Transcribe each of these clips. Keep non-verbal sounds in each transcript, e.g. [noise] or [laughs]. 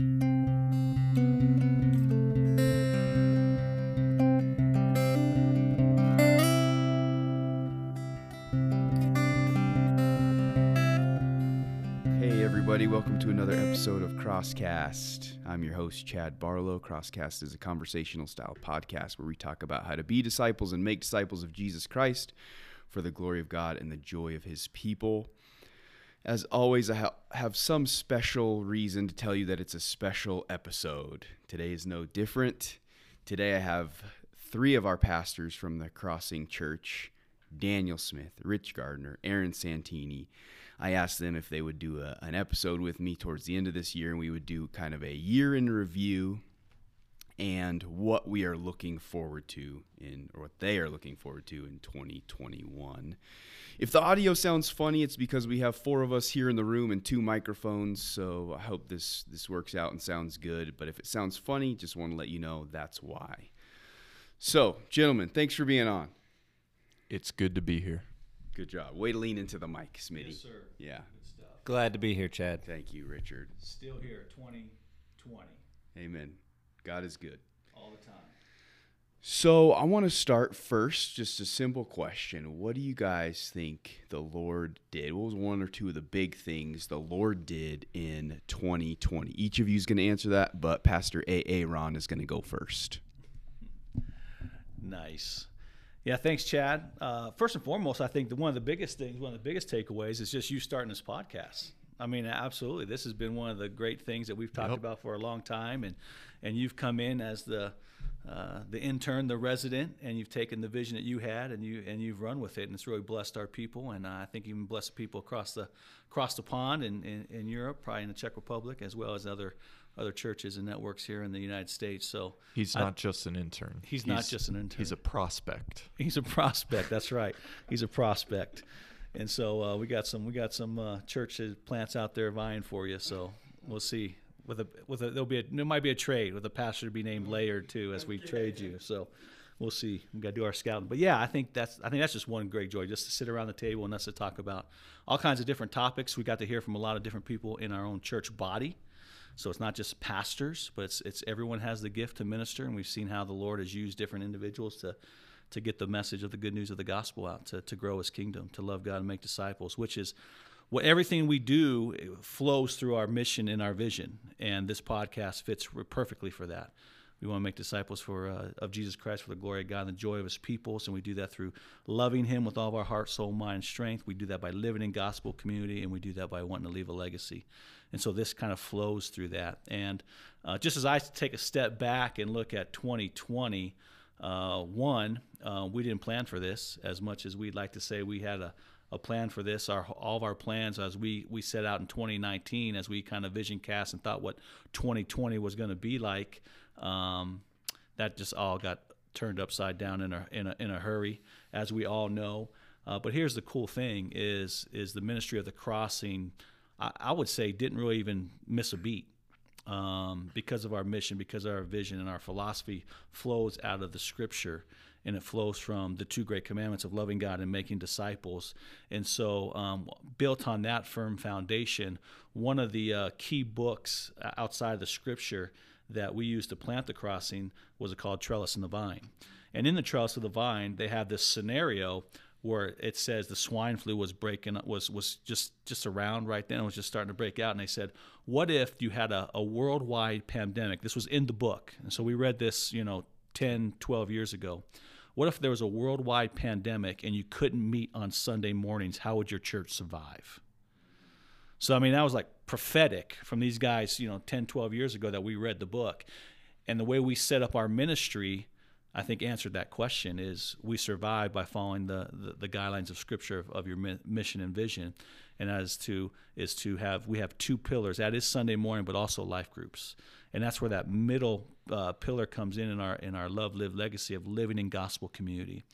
Hey, everybody, welcome to another episode of Crosscast. I'm your host, Chad Barlow. Crosscast is a conversational style podcast where we talk about how to be disciples and make disciples of Jesus Christ for the glory of God and the joy of his people. As always, I ha- have some special reason to tell you that it's a special episode. Today is no different. Today, I have three of our pastors from the Crossing Church Daniel Smith, Rich Gardner, Aaron Santini. I asked them if they would do a, an episode with me towards the end of this year, and we would do kind of a year in review and what we are looking forward to in, or what they are looking forward to in 2021. If the audio sounds funny, it's because we have four of us here in the room and two microphones. So I hope this this works out and sounds good. But if it sounds funny, just want to let you know that's why. So, gentlemen, thanks for being on. It's good to be here. Good job. Way to lean into the mic, Smitty. Yes, sir. Yeah. Good stuff. Glad to be here, Chad. Thank you, Richard. Still here, 2020, Amen. God is good. all the time. So I want to start first, just a simple question. What do you guys think the Lord did? What was one or two of the big things the Lord did in 2020? Each of you is going to answer that, but Pastor A. Ron is going to go first. Nice. Yeah, thanks, Chad. Uh, first and foremost, I think that one of the biggest things, one of the biggest takeaways is just you starting this podcast. I mean, absolutely, this has been one of the great things that we've talked Yep. about for a long time, and and you've come in as the uh, the intern, the resident, and you've taken the vision that you had and you and you've run with it, and it's really blessed our people, and uh, I think even blessed people across the across the pond in, in, in Europe, probably in the Czech Republic, as well as other other churches and networks here in the United States. So He's I- not just an intern. He's not just an intern. He's a prospect. He's a prospect. That's right. He's a prospect. And so uh, we got some we got some uh, churches plants out there vying for you. So we'll see. With a with a there'll be a there might be a trade with a pastor to be named Laird too as we trade you. So we'll see. We got to do our scouting. But yeah, I think that's I think that's just one great joy just to sit around the table and us to talk about all kinds of different topics. We got to hear from a lot of different people in our own church body. So it's not just pastors, but it's it's everyone has the gift to minister, and we've seen how the Lord has used different individuals to to get the message of the good news of the gospel out, to to grow His kingdom, to love God and make disciples, which is what everything we do flows through our mission and our vision, and this podcast fits perfectly for that. We want to make disciples for uh, of Jesus Christ for the glory of God and the joy of His people. and we do that through loving Him with all of our heart, soul, mind, strength. We do that by living in gospel community, and we do that by wanting to leave a legacy. And so this kind of flows through that. And uh, just as I take a step back and look at 2020, uh, one, uh, we didn't plan for this as much as we'd like to say we had a, a plan for this. Our all of our plans as we we set out in 2019, as we kind of vision cast and thought what 2020 was going to be like. Um, that just all got turned upside down in a in a, in a hurry, as we all know. Uh, but here's the cool thing: is is the ministry of the crossing. I, would say didn't really even miss a beat um, because of our mission, because our vision and our philosophy flows out of the Scripture, and it flows from the two great commandments of loving God and making disciples. And so, um, built on that firm foundation, one of the uh, key books outside of the Scripture that we used to plant the crossing was called Trellis and the Vine. And in the Trellis of the Vine, they have this scenario where it says the swine flu was breaking was was just just around right then it was just starting to break out and they said what if you had a, a worldwide pandemic this was in the book and so we read this you know 10 12 years ago what if there was a worldwide pandemic and you couldn't meet on sunday mornings? How would your church survive? So i mean that was like prophetic from these guys you know 10 12 years ago that we read the book. And the way we set up our ministry I think answered that question is we survive by following the, the, the guidelines of Scripture of, of your mi- mission and vision, and as to is to have we have two pillars. That is Sunday morning, but also life groups, and that's where that middle uh, pillar comes in in our in our love, live, legacy of living in gospel community.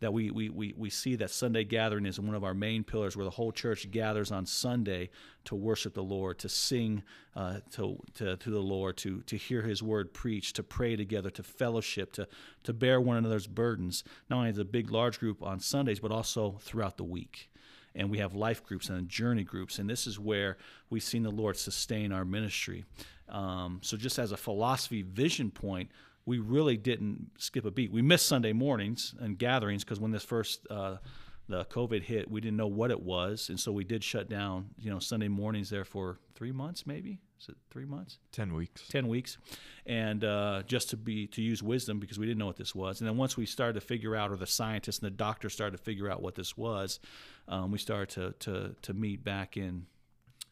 That we, we, we, we see that Sunday gathering is one of our main pillars where the whole church gathers on Sunday to worship the Lord, to sing uh, to, to, to the Lord, to, to hear His word preached, to pray together, to fellowship, to, to bear one another's burdens, not only the big, large group on Sundays, but also throughout the week. and we have life groups and journey groups, and this is where we've seen the Lord sustain our ministry. Um, so, just as a philosophy vision point, we really didn't skip a beat. We missed Sunday mornings and gatherings because when this first uh, the COVID hit, we didn't know what it was, and so we did shut down. You know, Sunday mornings there for three months, maybe. Is it three months? Ten weeks. Ten weeks, and uh, just to be to use wisdom because we didn't know what this was. And then once we started to figure out, or the scientists and the doctors started to figure out what this was, um, we started to to to meet back in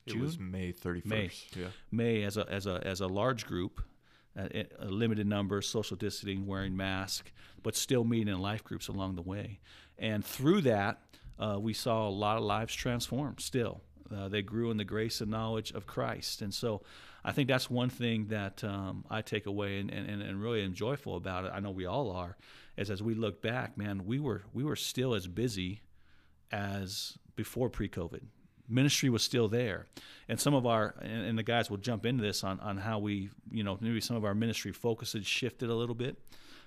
It was May thirty first. May. Yeah. May as a as a as a large group, a, a limited number, social distancing, wearing masks, but still meeting in life groups along the way. And through that, uh, we saw a lot of lives transformed. Still, uh, they grew in the grace and knowledge of Christ. And so, I think that's one thing that um, I take away and, and, and really am joyful about it. I know we all are. Is as we look back, man, we were we were still as busy as before pre-COVID ministry was still there. And some of our and, and, the guys will jump into this on, on how we you know maybe some of our ministry focus had shifted a little bit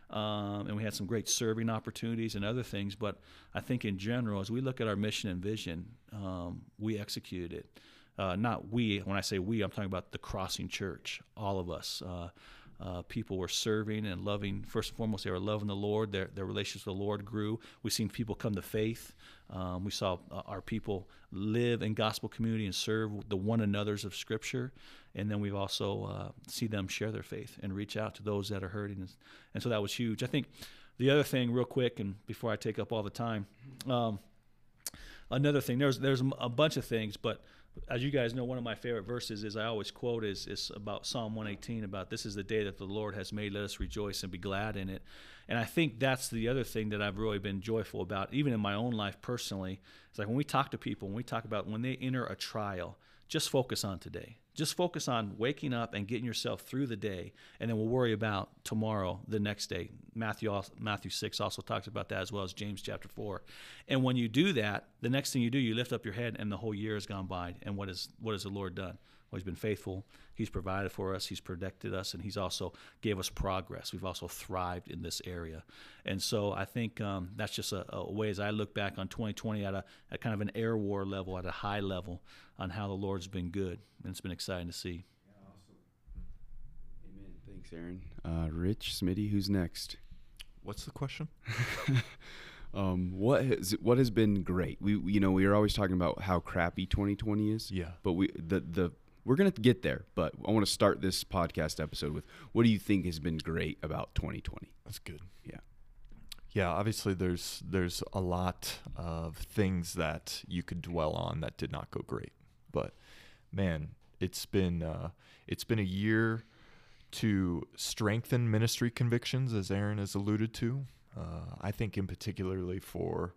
um, and we had some great serving opportunities and other things. But i think in general as we look at our mission and vision um, we executed it. Uh, not we when i say we i'm talking about the crossing church all of us. Uh, uh, people were serving and loving. First and foremost, they were loving the Lord. Their, their relationship with the Lord grew. We've seen people come to faith. Um, we saw uh, our people live in gospel community and serve the one another's of Scripture. And then we've also uh, see them share their faith and reach out to those that are hurting. And, and, so that was huge. I think the other thing, real quick, and before I take up all the time, um, another thing. There's there's a bunch of things, but as you guys know, one of my favorite verses is I always quote is is about Psalm 118 about this is the day that the Lord has made. Let us rejoice and be glad in it. And I think that's the other thing that I've really been joyful about, even in my own life personally. It's like when we talk to people, when we talk about when they enter a trial, just focus on today. Just focus on waking up and getting yourself through the day, and then we'll worry about tomorrow, the next day. Matthew Matthew six also talks about that as well as James chapter four. And when you do that, the next thing you do, you lift up your head, and the whole year has gone by. And what is what has the Lord done? Well, He's been faithful. He's provided for us. He's protected us, and He's also gave us progress. We've also thrived in this area, and so I think um, that's just a, a, way as I look back on 2020 at a at kind of an air war level, at a high level, on how the Lord's been good, and it's been exciting to see. Amen. Thanks, Aaron. Uh, Rich Smitty, who's next? What's the question? [laughs] um, what has what has been great? We you know we are always talking about how crappy 2020 is. Yeah. But we the the we're gonna get there. But I want to start this podcast episode with what do you think has been great about 2020? That's good. Yeah. Yeah, obviously there's there's a lot of things that you could dwell on that did not go great. But man, it's been uh, it's been a year to strengthen ministry convictions, as Aaron has alluded to. Uh, I think, in particularly for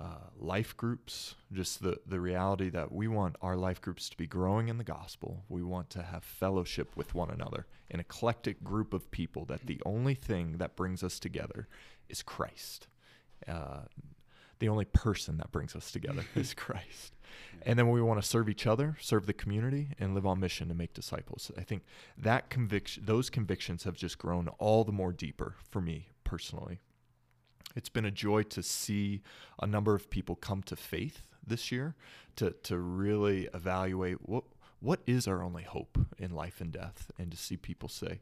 uh, life groups, just the, the reality that we want our life groups to be growing in the gospel. We want to have fellowship with one another, an eclectic group of people that the only thing that brings us together is Christ. Uh, the only person that brings us together [laughs] is Christ. And then we want to serve each other, serve the community, and live on mission to make disciples. I think that conviction, those convictions have just grown all the more deeper for me personally. It's been a joy to see a number of people come to faith this year, to to really evaluate what what is our only hope in life and death, and to see people say,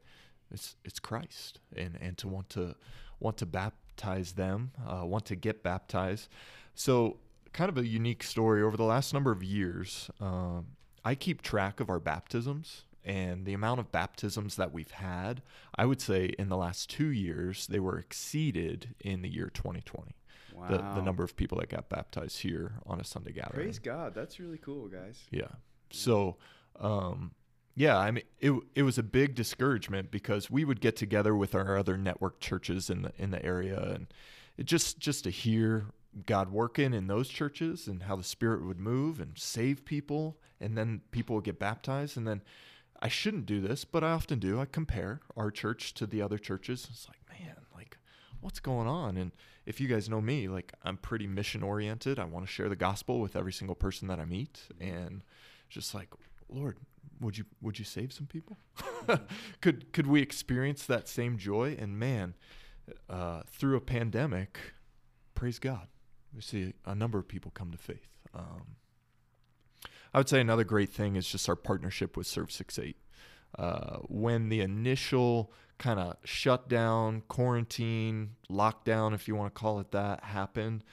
it's it's Christ, and and to want to want to baptize them, uh, want to get baptized. So kind of a unique story. Over the last number of years, um, I keep track of our baptisms and the amount of baptisms that we've had. I would say in the last two years, they were exceeded in the year 2020. Wow. The, the number of people that got baptized here on a Sunday gathering. Praise God. That's really cool, guys. Yeah. So, um, yeah, I mean, it it was a big discouragement because we would get together with our other network churches in the in the area, and it just just to hear God working in those churches and how the Spirit would move and save people, and then people would get baptized. And then I shouldn't do this, but I often do. I compare our church to the other churches. It's like, man, like, what's going on? And if you guys know me, like, I'm pretty mission oriented. I want to share the gospel with every single person that I meet, and just like, Lord, would you would you save some people? [laughs] could could we experience that same joy? And man, uh, through a pandemic, praise God we see a number of people come to faith. Um, I would say another great thing is just our partnership with Serve Six Eight. Uh, when the initial kind of shutdown, quarantine, lockdown, if you want to call it that, happened,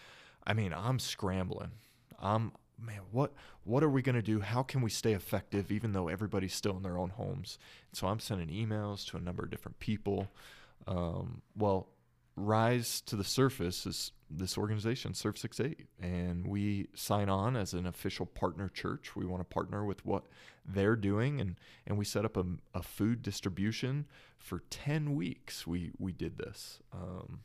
I mean, I'm scrambling. I'm man, what what are we going to do? How can we stay effective even though everybody's still in their own homes? So I'm sending emails to a number of different people. Um, well, rise to the surface is this organization, Serve Six Eight, and we sign on as an official partner church. We want to partner with what they're doing, and and we set up a, a food distribution for ten weeks. We we did this. Um,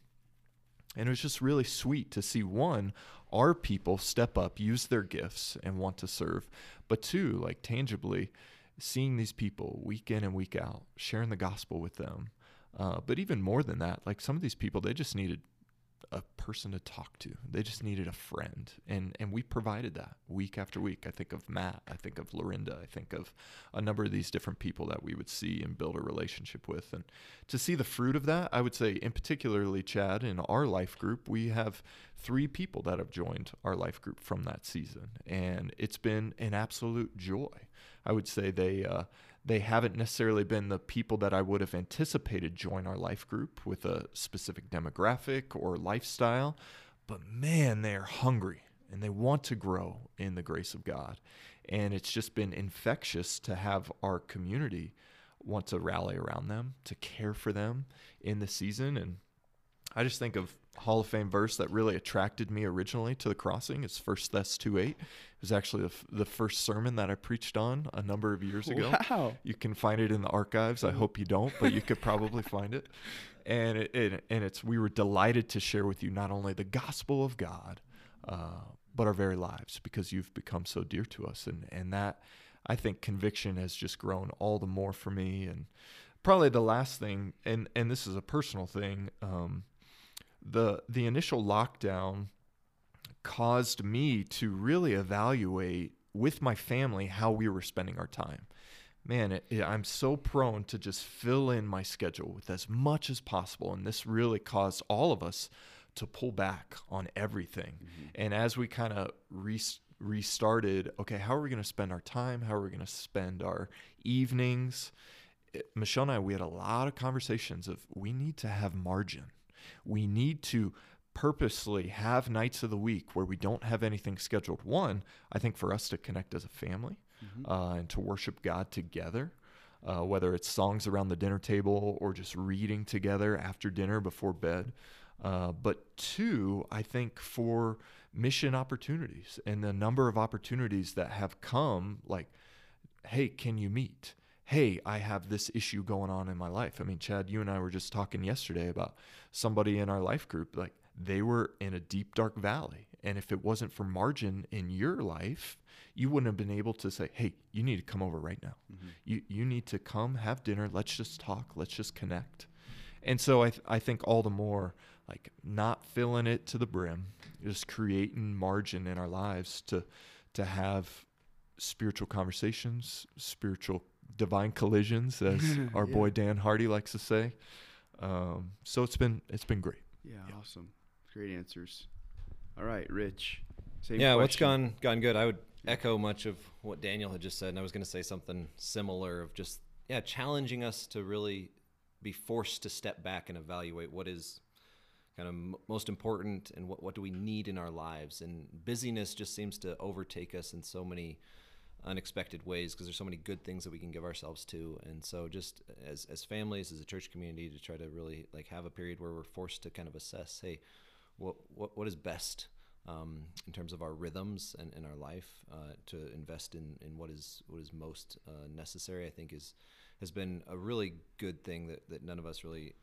and it was just really sweet to see one, our people step up, use their gifts, and want to serve. But two, like tangibly, seeing these people week in and week out, sharing the gospel with them. Uh, but even more than that, like some of these people, they just needed a person to talk to. They just needed a friend, and and we provided that week after week. I think of Matt, I think of Lorinda, I think of a number of these different people that we would see and build a relationship with, and to see the fruit of that, I would say, in particularly Chad in our life group, we have three people that have joined our life group from that season, and it's been an absolute joy. I would say they. Uh, they haven't necessarily been the people that I would have anticipated join our life group with a specific demographic or lifestyle, but man, they are hungry and they want to grow in the grace of God. And it's just been infectious to have our community want to rally around them, to care for them in the season. And I just think of Hall of Fame verse that really attracted me originally to the crossing is First Thess 2 8. It was actually the, f- the first sermon that I preached on a number of years ago. Wow. You can find it in the archives. I hope you don't, but you could probably [laughs] find it. And it, it, and it's we were delighted to share with you not only the gospel of God, uh, but our very lives because you've become so dear to us. And and that I think conviction has just grown all the more for me. And probably the last thing, and and this is a personal thing. Um, the the initial lockdown caused me to really evaluate with my family how we were spending our time. Man, it, it, I'm so prone to just fill in my schedule with as much as possible, and this really caused all of us to pull back on everything. Mm-hmm. And as we kind of re- restarted, okay, how are we going to spend our time? How are we going to spend our evenings? Michelle and I, we had a lot of conversations of we need to have margin we need to purposely have nights of the week where we don't have anything scheduled. One, I think for us to connect as a family mm-hmm. uh, and to worship God together. Uh, whether it's songs around the dinner table or just reading together after dinner before bed. Uh, but two, I think for mission opportunities and the number of opportunities that have come, like, hey, can you meet? Hey, I have this issue going on in my life. I mean, Chad, you and I were just talking yesterday about somebody in our life group, like they were in a deep, dark valley. And if it wasn't for margin in your life, you wouldn't have been able to say, hey, you need to come over right now. Mm-hmm. You, you need to come, have dinner. Let's just talk. Let's just connect. And so I, th- I think all the more like not filling it to the brim, just creating margin in our lives to, to have spiritual conversations, spiritual divine collisions, as [laughs] our yeah. boy Dan Hardy likes to say. Um, so it's been it's been great. Yeah, yeah, awesome, great answers. All right, Rich. Same yeah, question. what's gone gone good? I would echo much of what Daniel had just said, and I was going to say something similar of just yeah, challenging us to really be forced to step back and evaluate what is kind of m- most important and what what do we need in our lives. And busyness just seems to overtake us in so many unexpected ways because there's so many good things that we can give ourselves to. And so just as as families as a church community to try to really like have a period where we're forced to kind of assess hey what what, what is best um, in terms of our rhythms and in our life uh, to invest in, in what is what is most uh, necessary I think is has been a really good thing that, that none of us really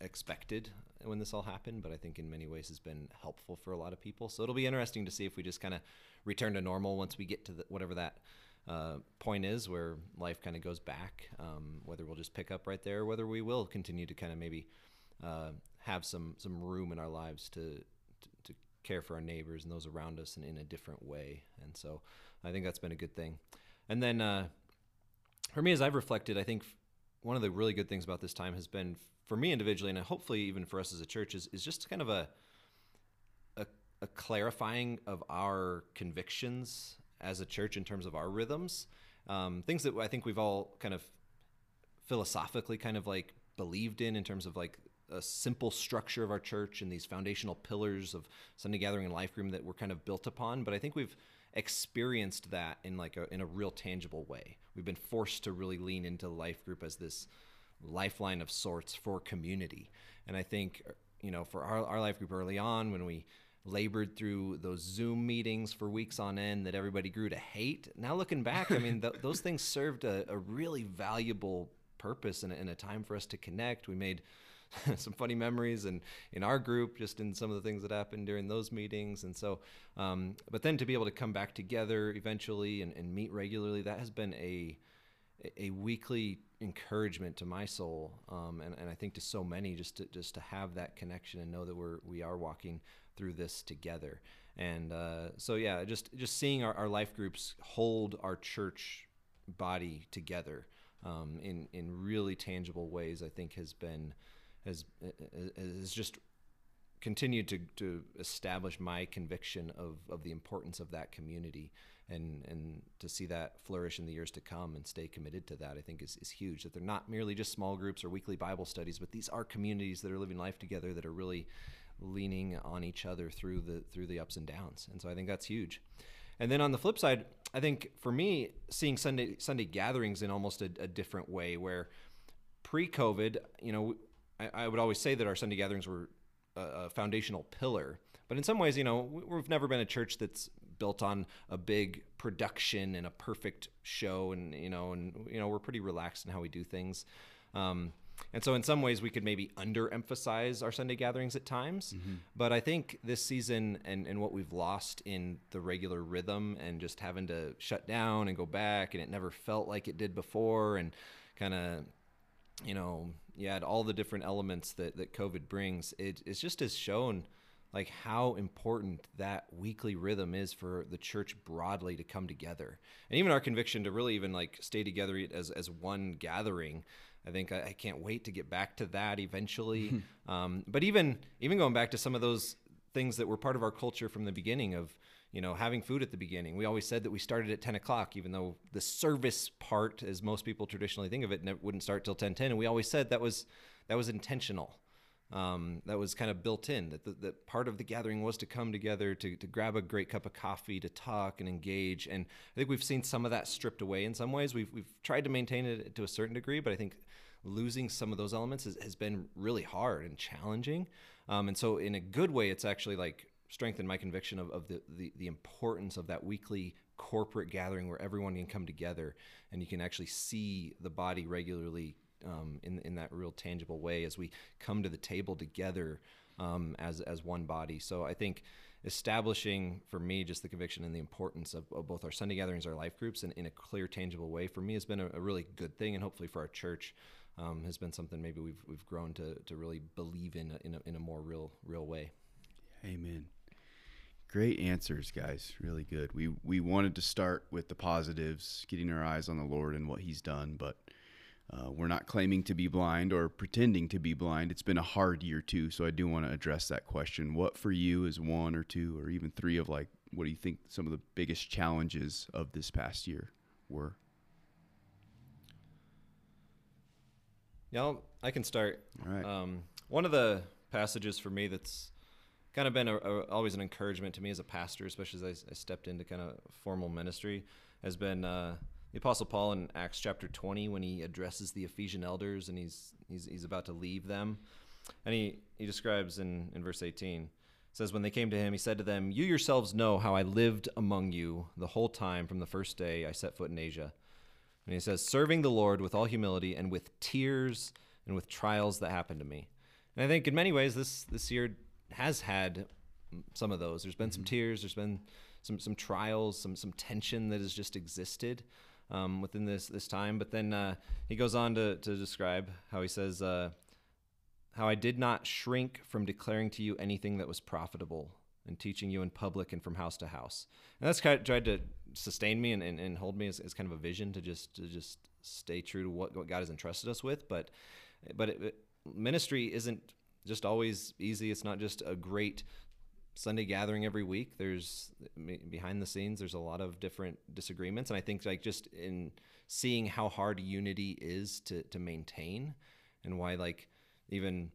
expected when this all happened, but I think in many ways has been helpful for a lot of people. So it'll be interesting to see if we just kind of return to normal once we get to the, whatever that uh, point is where life kind of goes back. Um, whether we'll just pick up right there, whether we will continue to kind of maybe uh, have some some room in our lives to, to, to care for our neighbors and those around us in, in a different way. And so I think that's been a good thing. And then uh, for me, as I've reflected, I think one of the really good things about this time has been for me individually, and hopefully even for us as a church, is, is just kind of a, a a clarifying of our convictions as a church in terms of our rhythms. Um, things that I think we've all kind of philosophically kind of like believed in in terms of like a simple structure of our church and these foundational pillars of Sunday gathering and life room that we're kind of built upon. But I think we've experienced that in like a, in a real tangible way. We've been forced to really lean into life group as this lifeline of sorts for community. And I think you know for our, our life group early on when we labored through those Zoom meetings for weeks on end that everybody grew to hate. Now looking back, I mean, th- those things served a, a really valuable purpose and, a time for us to connect. We made [laughs] some funny memories and in our group, just in some of the things that happened during those meetings. And so, um, but then to be able to come back together eventually and, and meet regularly, that has been a a weekly encouragement to my soul, um, and, and I think to so many, just to just to have that connection and know that we're we are walking through this together. And uh, so yeah, just just seeing our, our life groups hold our church body together um, in in really tangible ways, I think has been has has just continued to, to establish my conviction of, of the importance of that community and and to see that flourish in the years to come and stay committed to that I think is, is huge that they're not merely just small groups or weekly Bible studies but these are communities that are living life together that are really leaning on each other through the through the ups and downs and so I think that's huge. And then on the flip side I think for me seeing Sunday Sunday gatherings in almost a, a different way where pre-COVID you know I, I would always say that our Sunday gatherings were a, foundational pillar but in some ways you know we've never been a church that's built on a big production and a perfect show, and you know, and you know, we're pretty relaxed in how we do things. Um, and so, in some ways, we could maybe underemphasize our Sunday gatherings at times. Mm-hmm. But I think this season and, and what we've lost in the regular rhythm and just having to shut down and go back, and it never felt like it did before, and kind of, you know, you yeah, all the different elements that, that COVID brings, it, it's just has shown like how important that weekly rhythm is for the church broadly to come together. And even our conviction to really even like stay together as, as one gathering i think i, I can't wait to get back to that eventually. [laughs] Um, but even even going back to some of those things that were part of our culture from the beginning of you know having food at the beginning. We always said that we started at 10 o'clock even though the service part as most people traditionally think of it wouldn't start till 10 10 and we always said that was that was intentional um, that was kind of built in that, the, that part of the gathering was to come together to, to grab a great cup of coffee to talk and engage. And i think we've seen some of that stripped away in some ways. We've, we've tried to maintain it to a certain degree but i think losing some of those elements has, has been really hard and challenging. Um, and so in a good way it's actually like strengthened my conviction of, of the, the, the importance of that weekly corporate gathering where everyone can come together and you can actually see the body regularly um, in in that real tangible way as we come to the table together um, as as one body. So I think establishing for me just the conviction and the importance of, of both our Sunday gatherings, our life groups, and in a clear, tangible way for me has been a, a really good thing, and hopefully for our church. Um, has been something maybe we've we've grown to, to really believe in in, a, in a more real real way. Amen. Great answers, guys. Really good. We we wanted to start with the positives, getting our eyes on the Lord and what He's done, but uh, we're not claiming to be blind or pretending to be blind. It's been a hard year too, so I do want to address that question. What for you is one or two or even three of like what do you think some of the biggest challenges of this past year were? Yeah, I can start. All right. Um, one of the passages for me that's kind of been a, a, always an encouragement to me as a pastor, especially as I, I stepped into kind of formal ministry, has been uh, the apostle paul in acts chapter 20 when he addresses the ephesian elders and he's he's, he's about to leave them and he he describes in in verse 18 says when they came to him he said to them you yourselves know how i lived among you the whole time from the first day i set foot in asia and he says serving the lord with all humility and with tears and with trials that happened to me and i think in many ways this this year has had some of those. There's been mm-hmm. some tears there's been some some trials some some tension that has just existed um, within this this time. But then uh, he goes on to to describe how he says, uh, "How I did not shrink from declaring to you anything that was profitable." And teaching you in public and from house to house, and that's kind of tried to sustain me and, and, and hold me as, as, kind of a vision to just to just stay true to what, what God has entrusted us with. But but it, it, ministry isn't just always easy. It's not just a great Sunday gathering every week. There's behind the scenes. There's a lot of different disagreements, and I think like just in seeing how hard unity is to to maintain, and why like even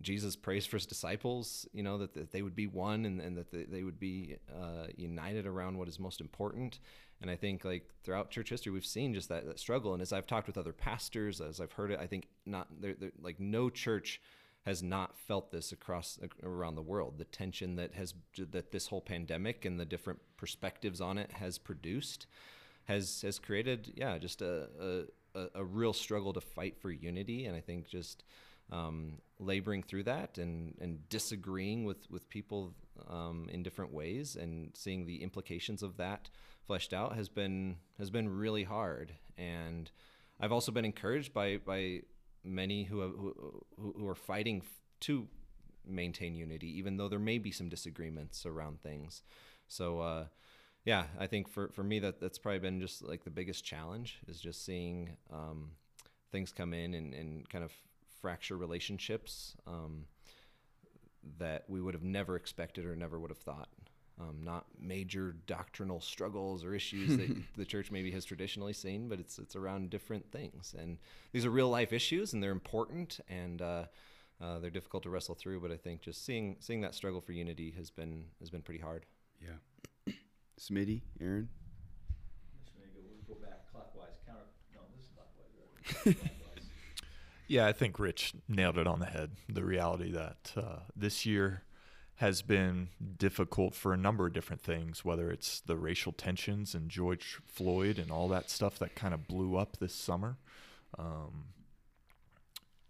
Jesus prays for his disciples, you know, that, that they would be one and, and that they, would be uh, united around what is most important. And I think like throughout church history, we've seen just that, that struggle. And as I've talked with other pastors, as I've heard it, I think not they're, like no church has not felt this across around the world. The tension that has that this whole pandemic and the different perspectives on it has produced has has created, yeah, just a a, a real struggle to fight for unity. And I think just um, laboring through that and, and disagreeing with, with people um, in different ways and seeing the implications of that fleshed out has been has been really hard. And I've also been encouraged by by many who have, who, who are fighting to maintain unity, even though there may be some disagreements around things. So. Uh, yeah, I think for, for me that that's probably been just like the biggest challenge is just seeing um, things come in and, and kind of fracture relationships um, that we would have never expected or never would have thought. Um, not major doctrinal struggles or issues that [laughs] the church maybe has traditionally seen, but it's it's around different things. And these are real life issues, and they're important, and uh, uh, they're difficult to wrestle through. But I think just seeing seeing that struggle for unity has been has been pretty hard. Yeah. Smitty, Aaron. We'll go back clockwise, counter. No, this is clockwise. Yeah, I think Rich nailed it on the head. The reality that uh, this year has been difficult for a number of different things, whether it's the racial tensions and George Floyd and all that stuff that kind of blew up this summer, um,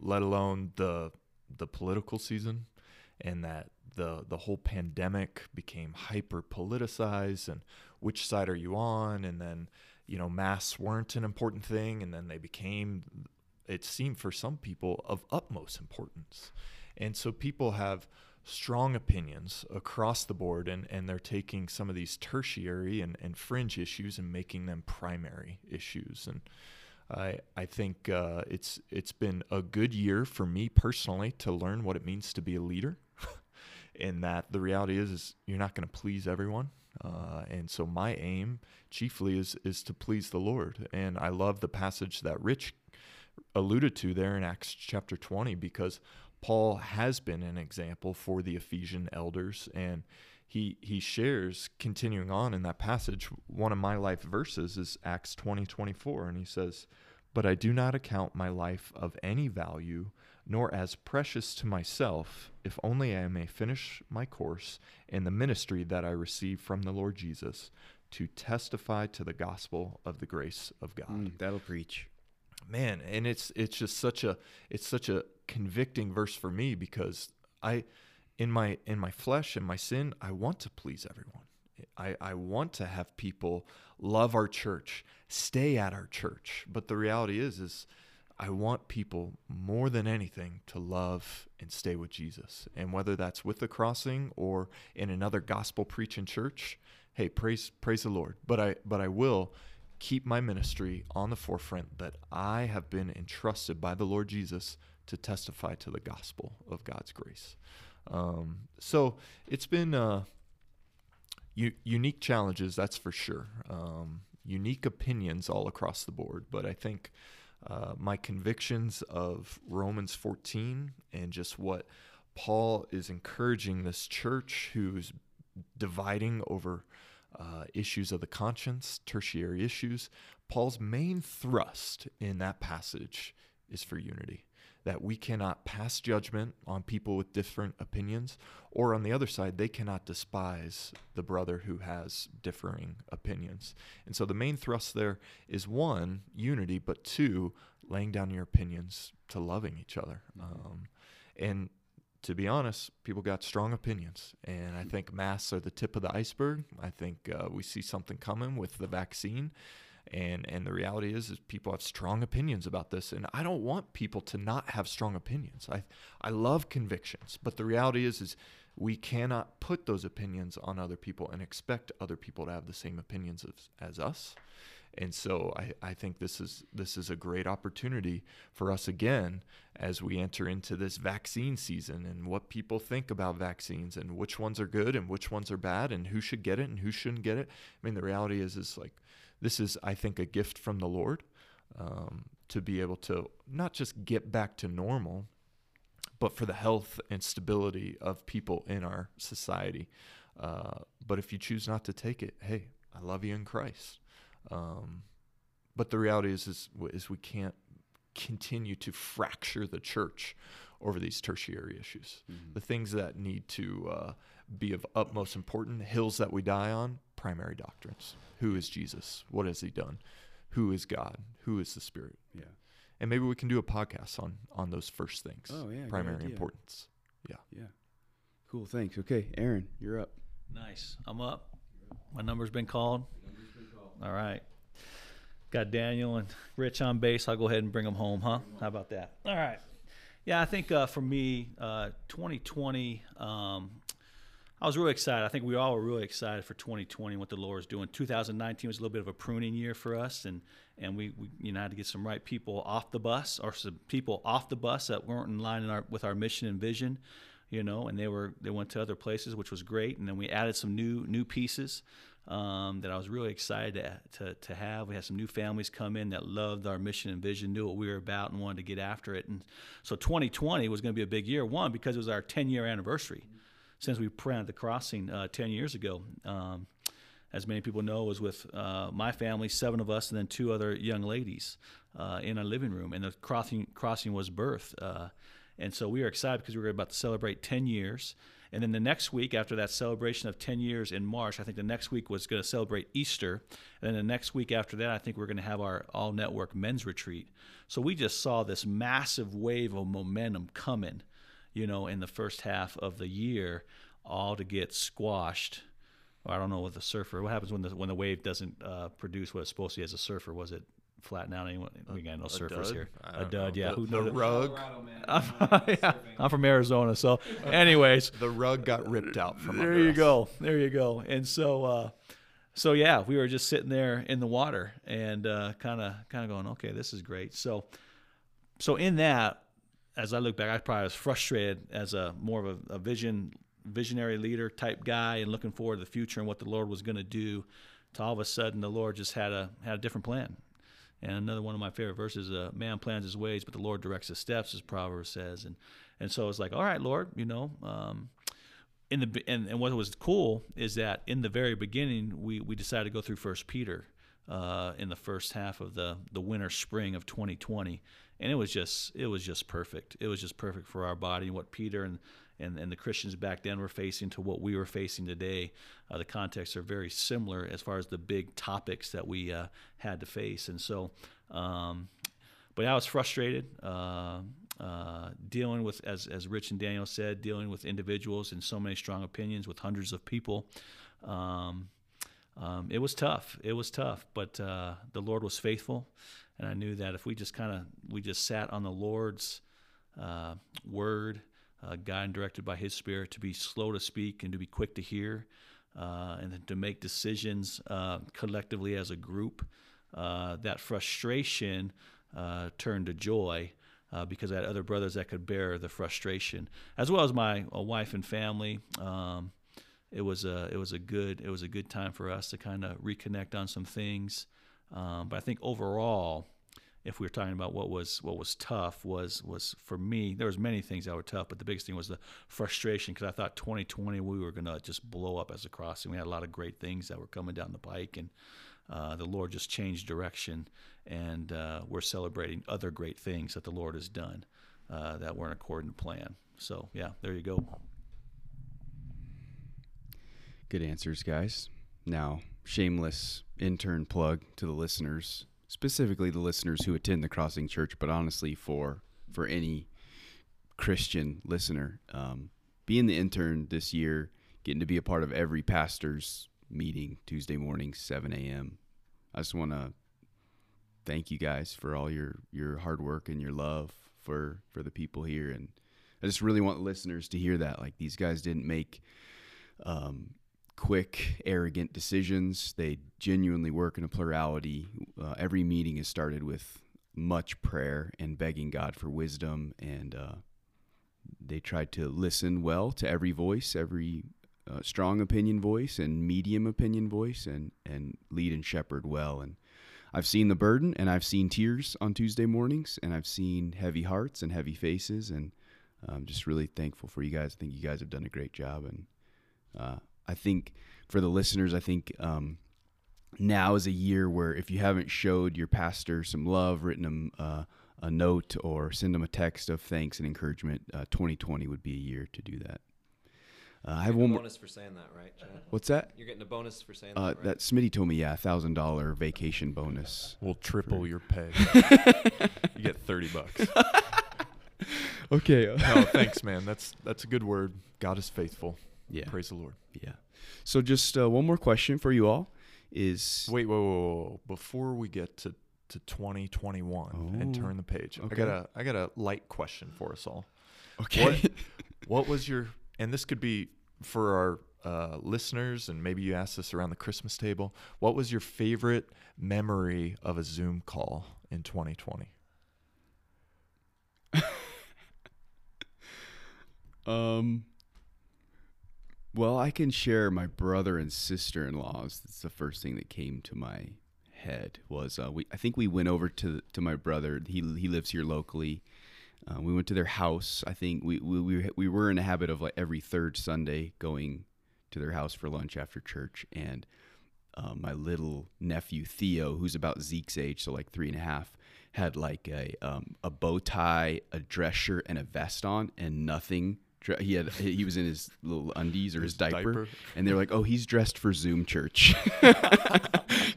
let alone the the political season, and that the the whole pandemic became hyper politicized and which side are you on, and then you know masks weren't an important thing, and then they became it seemed for some people of utmost importance. And so people have strong opinions across the board and, and they're taking some of these tertiary and, and fringe issues and making them primary issues. And I, I think uh, it's it's been a good year for me personally to learn what it means to be a leader. [laughs] and that the reality is, is you're not going to please everyone. Uh, and so my aim chiefly is is to please the Lord. And I love the passage that Rich alluded to there in Acts chapter 20 because Paul has been an example for the Ephesian elders and he he shares continuing on in that passage one of my life verses is Acts 20 24 and he says but I do not account my life of any value nor as precious to myself if only I may finish my course in the ministry that I received from the Lord Jesus to testify to the gospel of the grace of God. Mm, that'll preach man and it's it's just such a it's such a convicting verse for me because i in my in my flesh and my sin i want to please everyone. I i want to have people love our church stay at our church. But the reality is is i want people more than anything to love and stay with jesus. And whether that's with the crossing or in another gospel preaching church hey praise praise the lord. But i but i will keep my ministry on the forefront that I have been entrusted by the Lord Jesus to testify to the gospel of God's grace. Um, so it's been uh, u- unique challenges, that's for sure. Um, unique opinions all across the board, but I think uh, my convictions of Romans 14 and just what Paul is encouraging this church who's dividing over uh, issues of the conscience, tertiary issues. Paul's main thrust in that passage is for unity. That we cannot pass judgment on people with different opinions, or on the other side, they cannot despise the brother who has differing opinions. And so the main thrust there is one, unity, but two, laying down your opinions to loving each other. Mm-hmm. Um, and to be honest, people got strong opinions, and I think masks are the tip of the iceberg. I think uh, we see something coming with the vaccine, and and the reality is, is people have strong opinions about this, and I don't want people to not have strong opinions. I I love convictions, but the reality is, is we cannot put those opinions on other people and expect other people to have the same opinions as, as us. And so I, I think this is this is a great opportunity for us again as we enter into this vaccine season and what people think about vaccines and which ones are good and which ones are bad and who should get it and who shouldn't get it. I mean, the reality is is like this is I think a gift from the Lord um, to be able to not just get back to normal, but for the health and stability of people in our society. Uh, but if you choose not to take it, hey, I love you in Christ. Um, but the reality is, is, is we can't continue to fracture the church over these tertiary issues. Mm-hmm. The things that need to uh, be of utmost importance, hills that we die on, primary doctrines. Who is Jesus? What has he done? Who is God? Who is the Spirit? Yeah. And maybe we can do a podcast on on those first things. Oh yeah, primary importance. Yeah. Yeah. Cool. Thanks. Okay, Aaron, you're up. Nice. I'm up. My number's been called. All right. Got Daniel and Rich on base. I'll go ahead and bring them home, huh? How about that? All right. Yeah, I think uh, for me, uh, 2020, um, I was really excited. I think we all were really excited for 2020 and what the Lord is doing. 2019 was a little bit of a pruning year for us, and and we, we you know had to get some right people off the bus or some people off the bus that weren't in line in our, with our mission and vision, you know, and they were they went to other places, which was great. And then we added some new new pieces um, that I was really excited to, to, to have. We had some new families come in that loved our mission and vision, knew what we were about, and wanted to get after it. And so 2020 was going to be a big year. One because it was our 10 year anniversary since we planted the crossing uh, 10 years ago. Um, as many people know, was with uh, my family, seven of us, and then two other young ladies uh, in a living room. And the crossing, crossing was birthed. Uh, and so we were excited because we were about to celebrate 10 years. And then the next week, after that celebration of 10 years in March, I think the next week was going to celebrate Easter. And then the next week after that, I think we're going to have our all network men's retreat. So we just saw this massive wave of momentum coming, you know, in the first half of the year, all to get squashed. I don't know with the surfer. What happens when the when the wave doesn't uh, produce what it's supposed to be as a surfer? Was it flatten out anyone. We got no surfers dud? here. A dud, know. yeah. The- Who the knows? rug. I'm, [laughs] yeah, I'm from Arizona, so anyways, The rug got ripped out from there under you us. go, there you go. And so, uh, so yeah, we were just sitting there in the water and kind of kind of going, okay, this is great. So, so in that, as I look back, I probably was frustrated as a more of a, a vision visionary leader type guy and looking forward to the future and what the Lord was going to do. To all of a sudden, the Lord just had a had a different plan. And another one of my favorite verses: uh, "Man plans his ways, but the Lord directs his steps," as Proverbs says. And and so it's like, all right, Lord, you know. Um, in the and, and what was cool is that in the very beginning we, we decided to go through First Peter uh, in the first half of the the winter spring of 2020, and it was just it was just perfect. It was just perfect for our body and what Peter and and, and the Christians back then were facing to what we were facing today. Uh, the contexts are very similar as far as the big topics that we uh, had to face, and so. Um, but I was frustrated uh, uh, dealing with, as, as Rich and Daniel said, dealing with individuals and so many strong opinions with hundreds of people. Um, um, it was tough. It was tough, but uh, the Lord was faithful, and I knew that if we just kind of we just sat on the Lord's uh, word, uh, and directed by His Spirit, to be slow to speak and to be quick to hear, uh, and to make decisions uh, collectively as a group. Uh, that frustration uh, turned to joy uh, because I had other brothers that could bear the frustration, as well as my wife and family. Um, it was a it was a good it was a good time for us to kind of reconnect on some things. Um, but I think overall, if we were talking about what was what was tough, was was for me there was many things that were tough, but the biggest thing was the frustration because I thought 2020 we were gonna just blow up as a crossing. We had a lot of great things that were coming down the pike, and uh, the Lord just changed direction, and uh, we're celebrating other great things that the Lord has done uh, that weren't according to plan. So yeah, there you go. Good answers, guys. Now, shameless intern plug to the listeners, specifically the listeners who attend the Crossing Church, but honestly, for for any Christian listener, um, being the intern this year, getting to be a part of every pastor's meeting Tuesday morning, 7 a.m. I just want to thank you guys for all your your hard work and your love for for the people here, and I just really want listeners to hear that. Like these guys didn't make um, quick, arrogant decisions. They genuinely work in a plurality. Uh, every meeting is started with much prayer and begging God for wisdom, and uh, they try to listen well to every voice, every uh, strong opinion voice and medium opinion voice, and and lead and shepherd well. And I've seen the burden, and I've seen tears on Tuesday mornings, and I've seen heavy hearts and heavy faces, and I'm just really thankful for you guys. I think you guys have done a great job, and uh, I think for the listeners, I think um, now is a year where if you haven't showed your pastor some love, written him uh, a note, or send him a text of thanks and encouragement, uh, 2020 would be a year to do that. Uh, I have one a more. bonus for saying that, right, Chad? What's that? You're getting a bonus for saying Uh, that, right? that Smitty told me, yeah, thousand dollar vacation bonus. We'll triple your pay. [laughs] you get thirty bucks. [laughs] Okay. No, thanks, man. That's that's a good word. God is faithful. Yeah. Praise the Lord. Yeah. So just uh, one more question for you all is Wait, whoa, whoa, whoa, whoa. Before we get to to 2021 and Oh, turn the page, I got a I got a light question for us all. okay. What, [laughs] what was your and this could be for our uh, listeners and maybe you asked this around the Christmas table. What was your favorite memory of a Zoom call in 2020? [laughs] Um. Well, I can share my brother and sister in laws. That's the first thing that came to my head. Was uh, we? I think we went over to to my brother. He he lives here locally. Uh, we went to their house. I think we, we we we were in a habit of like every third Sunday going to their house for lunch after church. And uh, my little nephew Theo, who's about Zeke's age, so like three and a half, had like a um, a bow tie, a dress shirt, and a vest on, and nothing. He had he was in his little undies or his, His diaper, diaper. and they're like, "Oh, he's dressed for Zoom church," [laughs]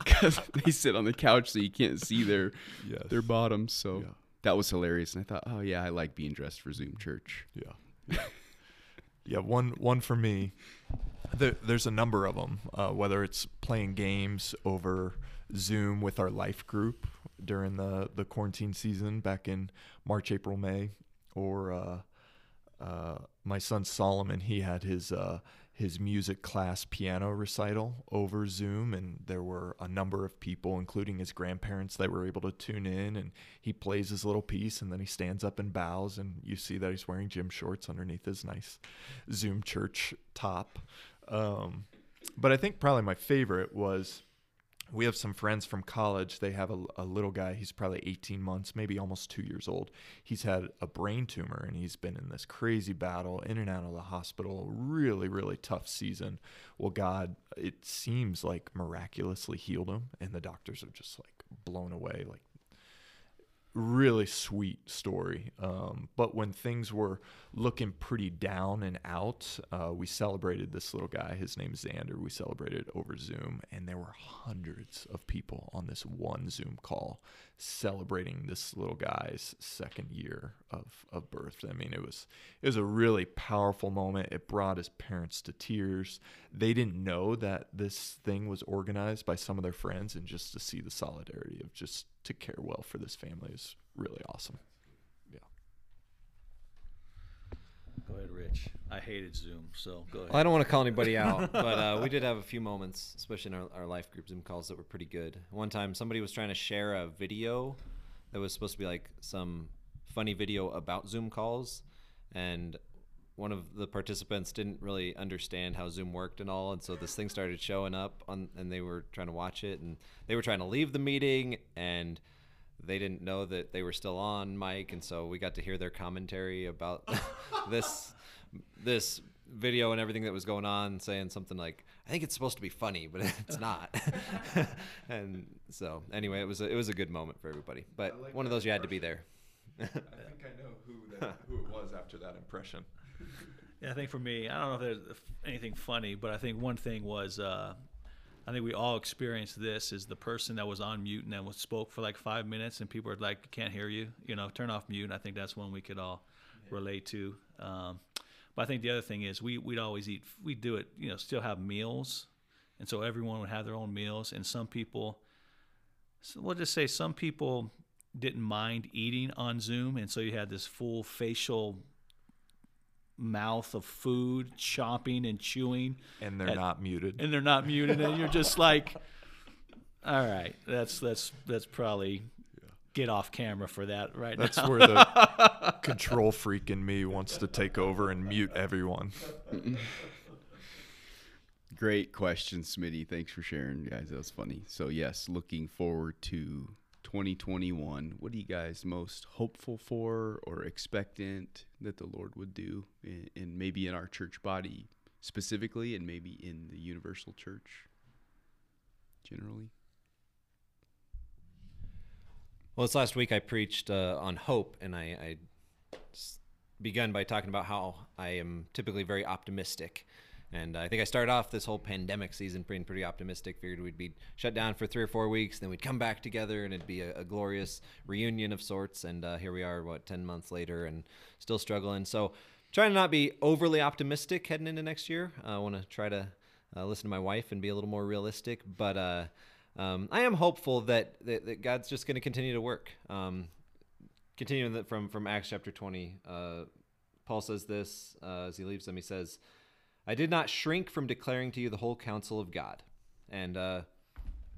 because they sit on the couch so you can't see their Yes. their bottoms. So Yeah. that was hilarious, and I thought, "Oh yeah, I like being dressed for Zoom church." Yeah. Yeah. yeah. One one for me. There, there's a number of them. Uh, whether it's playing games over Zoom with our life group during the the quarantine season back in March, April, May, or uh, uh, my son Solomon. He had his uh, his music class piano recital over Zoom, and there were a number of people, including his grandparents, that were able to tune in. And he plays his little piece, and then he stands up and bows, and you see that he's wearing gym shorts underneath his nice Zoom church top. Um, but I think probably my favorite was we have some friends from college. They have a, a little guy. He's probably 18 months, maybe almost two years old. He's had a brain tumor and he's been in this crazy battle, in and out of the hospital. Really, really tough season. Well, God, it seems like miraculously healed him, and the doctors are just like blown away. Like, really sweet story. Um, but when things were looking pretty down and out, uh, we celebrated this little guy. His name is Xander. We celebrated over Zoom, and there were hundreds of people on this one Zoom call celebrating this little guy's second year of, of birth. I mean, it was it was a really powerful moment. It brought his parents to tears. They didn't know that this thing was organized by some of their friends, and just to see the solidarity of just to care well for this family is really awesome. Yeah. Go ahead, Rich. I hated Zoom, so go ahead. Well, I don't want to call anybody [laughs] out, but uh, we did have a few moments, especially in our, our life group Zoom calls, that were pretty good. One time, somebody was trying to share a video that was supposed to be like some funny video about Zoom calls, and one of the participants didn't really understand how Zoom worked and all, and so this thing started showing up on, and they were trying to watch it, and they were trying to leave the meeting, and they didn't know that they were still on mic, and so we got to hear their commentary about [laughs] this this video and everything that was going on, saying something like, "I think it's supposed to be funny, but [laughs] it's not." [laughs] and so, anyway, it was a, it was a good moment for everybody, but like one of that those you had to be there. I think I know who that, who it was after that impression. Yeah, I think for me, I don't know if there's anything funny, but I think one thing was, uh, I think we all experienced this: is the person that was on mute and then was spoke for like five minutes, and people are like, "Can't hear you," you know, turn off mute. And I think that's one we could all relate to. Um, but I think the other thing is we we'd always eat. We do it, you know, still have meals, and so everyone would have their own meals, and some people. So we'll just say some people didn't mind eating on Zoom, and so you had this full facial mouth of food, chopping and chewing, and they're at- not muted. and they're not muted, and you're just like, [laughs] all right, that's that's that's probably get off camera for that right That's now. where the [laughs] control freak in me wants to take over and mute everyone. Great question, Smitty. Thanks for sharing, guys. That was funny. So, yes, looking forward to 2021. What are you guys most hopeful for or expectant that the Lord would do, in maybe in our church body specifically, and maybe in the universal church generally? Well, this last week I preached uh, on hope, and I begun by talking about how I am typically very optimistic. And I think I started off this whole pandemic season being pretty optimistic. Figured we'd be shut down for three or four weeks, then we'd come back together, and it'd be a, a glorious reunion of sorts. And uh, here we are, what ten months later, and still struggling. So, trying to not be overly optimistic heading into next year. I want to try to uh, listen to my wife and be a little more realistic, but. Uh, um, I am hopeful that, that, that God's just going to continue to work. Um, continuing from, from Acts chapter 20, uh, Paul says this uh, as he leaves them. He says, I did not shrink from declaring to you the whole counsel of God. And uh,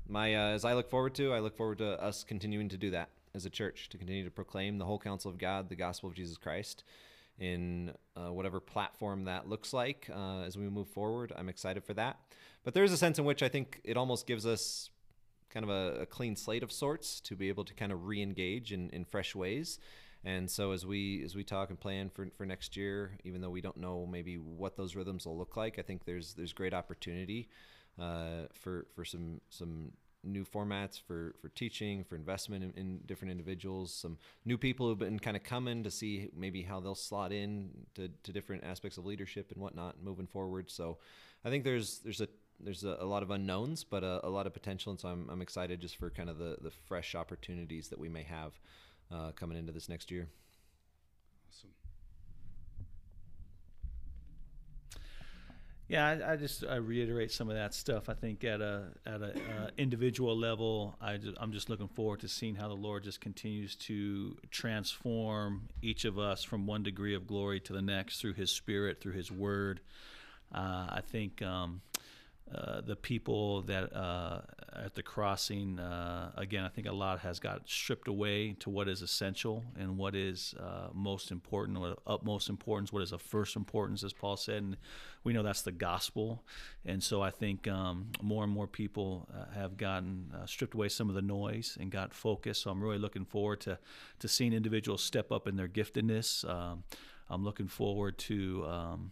my uh, as I look forward to, I look forward to us continuing to do that as a church, to continue to proclaim the whole counsel of God, the gospel of Jesus Christ, in uh, whatever platform that looks like uh, as we move forward. I'm excited for that. But there's a sense in which I think it almost gives us kind of a, a clean slate of sorts to be able to kind of re-engage in, in fresh ways. And so as we as we talk and plan for, for next year, even though we don't know maybe what those rhythms will look like, I think there's there's great opportunity uh, for for some some new formats for for teaching, for investment in, in different individuals, some new people who've been kind of coming to see maybe how they'll slot in to, to different aspects of leadership and whatnot moving forward. So I think there's there's a there's a, a lot of unknowns, but a, a lot of potential, and so I'm, I'm excited just for kind of the, the fresh opportunities that we may have uh, coming into this next year. Awesome. Yeah, I, I just I reiterate some of that stuff. I think at a at a uh, individual level, I just, I'm just looking forward to seeing how the Lord just continues to transform each of us from one degree of glory to the next through His Spirit, through His Word. Uh, I think um, uh, the people that uh, at the crossing, uh, again, I think a lot has got stripped away to what is essential and what is uh, most important, what utmost importance, what is of first importance, as Paul said. And we know that's the gospel. And so I think um, more and more people uh, have gotten stripped away some of the noise and got focused. So I'm really looking forward to, to seeing individuals step up in their giftedness. Um, I'm looking forward to. Um,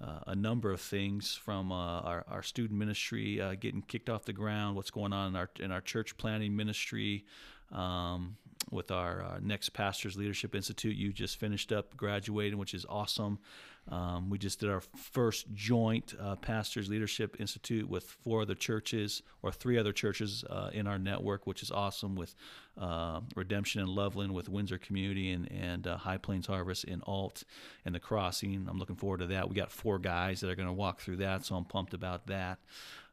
uh, a number of things from uh, our, our student ministry uh, getting kicked off the ground, what's going on in our in our church planning ministry, um, with our uh, next Pastors Leadership Institute. You just finished up graduating, which is awesome. Um, we just did our first joint uh, Pastors Leadership Institute with four other churches or three other churches uh, in our network, which is awesome with uh, Redemption in Loveland, with Windsor Community, and, and uh, High Plains Harvest in Ault and the Crossing. I'm looking forward to that. We got four guys that are going to walk through that, so I'm pumped about that.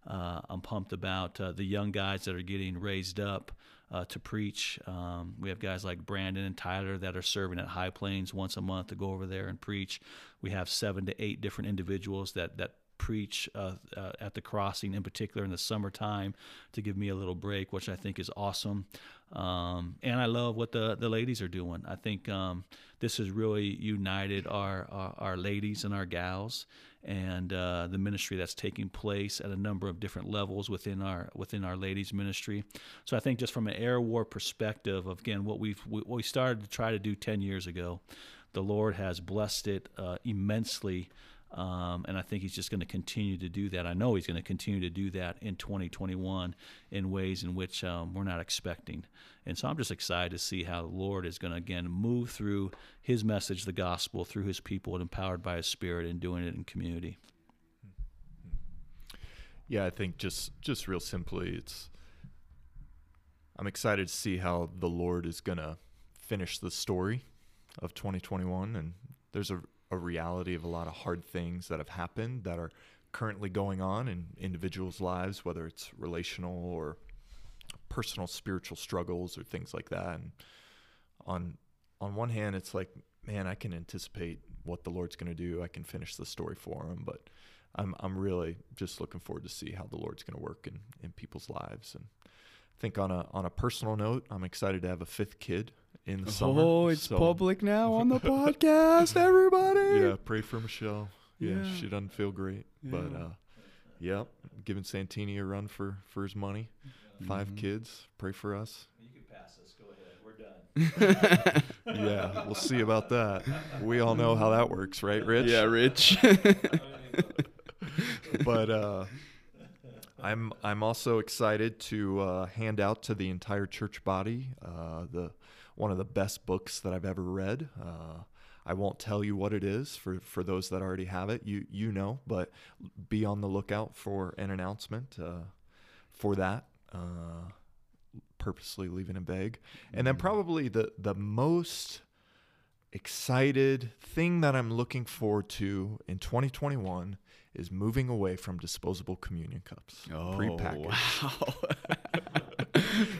Uh, I'm pumped about uh, the young guys that are getting raised up uh, to preach. Um, we have guys like Brandon and Tyler that are serving at High Plains once a month to go over there and preach. We have seven to eight different individuals that that preach uh, uh, at the crossing, in particular in the summertime, to give me a little break, which I think is awesome. Um, and I love what the the ladies are doing. I think um, this has really united our, our our ladies and our gals and uh, the ministry that's taking place at a number of different levels within our within our ladies ministry. So I think just from an air war perspective, of again what we've what we started to try to do ten years ago, the Lord has blessed it uh, immensely. Um, and I think he's just going to continue to do that. I know he's going to continue to do that in 2021 in ways in which um, we're not expecting. And so I'm just excited to see how the Lord is going to again move through his message, the gospel, through his people, and empowered by his spirit and doing it in community. Yeah, I think just just real simply, it's I'm excited to see how the Lord is gonna finish the story of 2021, and there's a, a reality of a lot of hard things that have happened that are currently going on in individuals' lives, whether it's relational or personal spiritual struggles or things like that. And on on one hand, it's like, man, I can anticipate what the Lord's going to do. I can finish the story for him, but I'm I'm really just looking forward to see how the Lord's going to work in in people's lives. And I think on a on a personal note, I'm excited to have a fifth kid in the summer. Oh, it's so- public now on the [laughs] podcast, everybody. Yeah, pray for Michelle. Yeah, Yeah. she doesn't feel great, but Yeah. uh, yep, giving Santini a run for for his money. 5 Mhm. kids, pray for us. You can pass this. Go ahead. We're done. [laughs] Yeah, we'll see about that. We all know how that works, right, Rich? Yeah, Rich. [laughs] but uh, I'm I'm also excited to uh, hand out to the entire church body uh, the one of the best books that I've ever read. Uh, I won't tell you what it is for, for those that already have it. You you know, but be on the lookout for an announcement uh, for that. Uh, purposely leaving it vague, and then probably the the most excited thing that I'm looking forward to in 2021 is moving away from disposable communion cups. oh, prepackaged. wow. [laughs]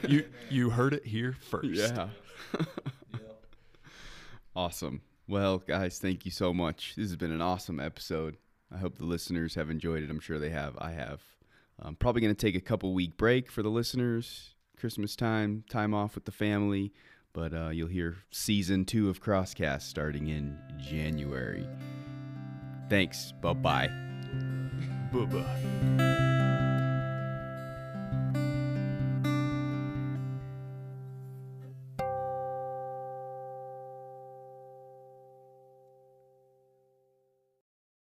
You you heard it here first. Yeah. [laughs] awesome. Well, guys, thank you so much. This has been an awesome episode. I hope the listeners have enjoyed it. I'm sure they have. I have. I'm probably going to take a couple week break for the listeners. Christmas time, time off with the family. But uh, you'll hear season two of Crosscast starting in January. Thanks. Bye bye. Bye bye.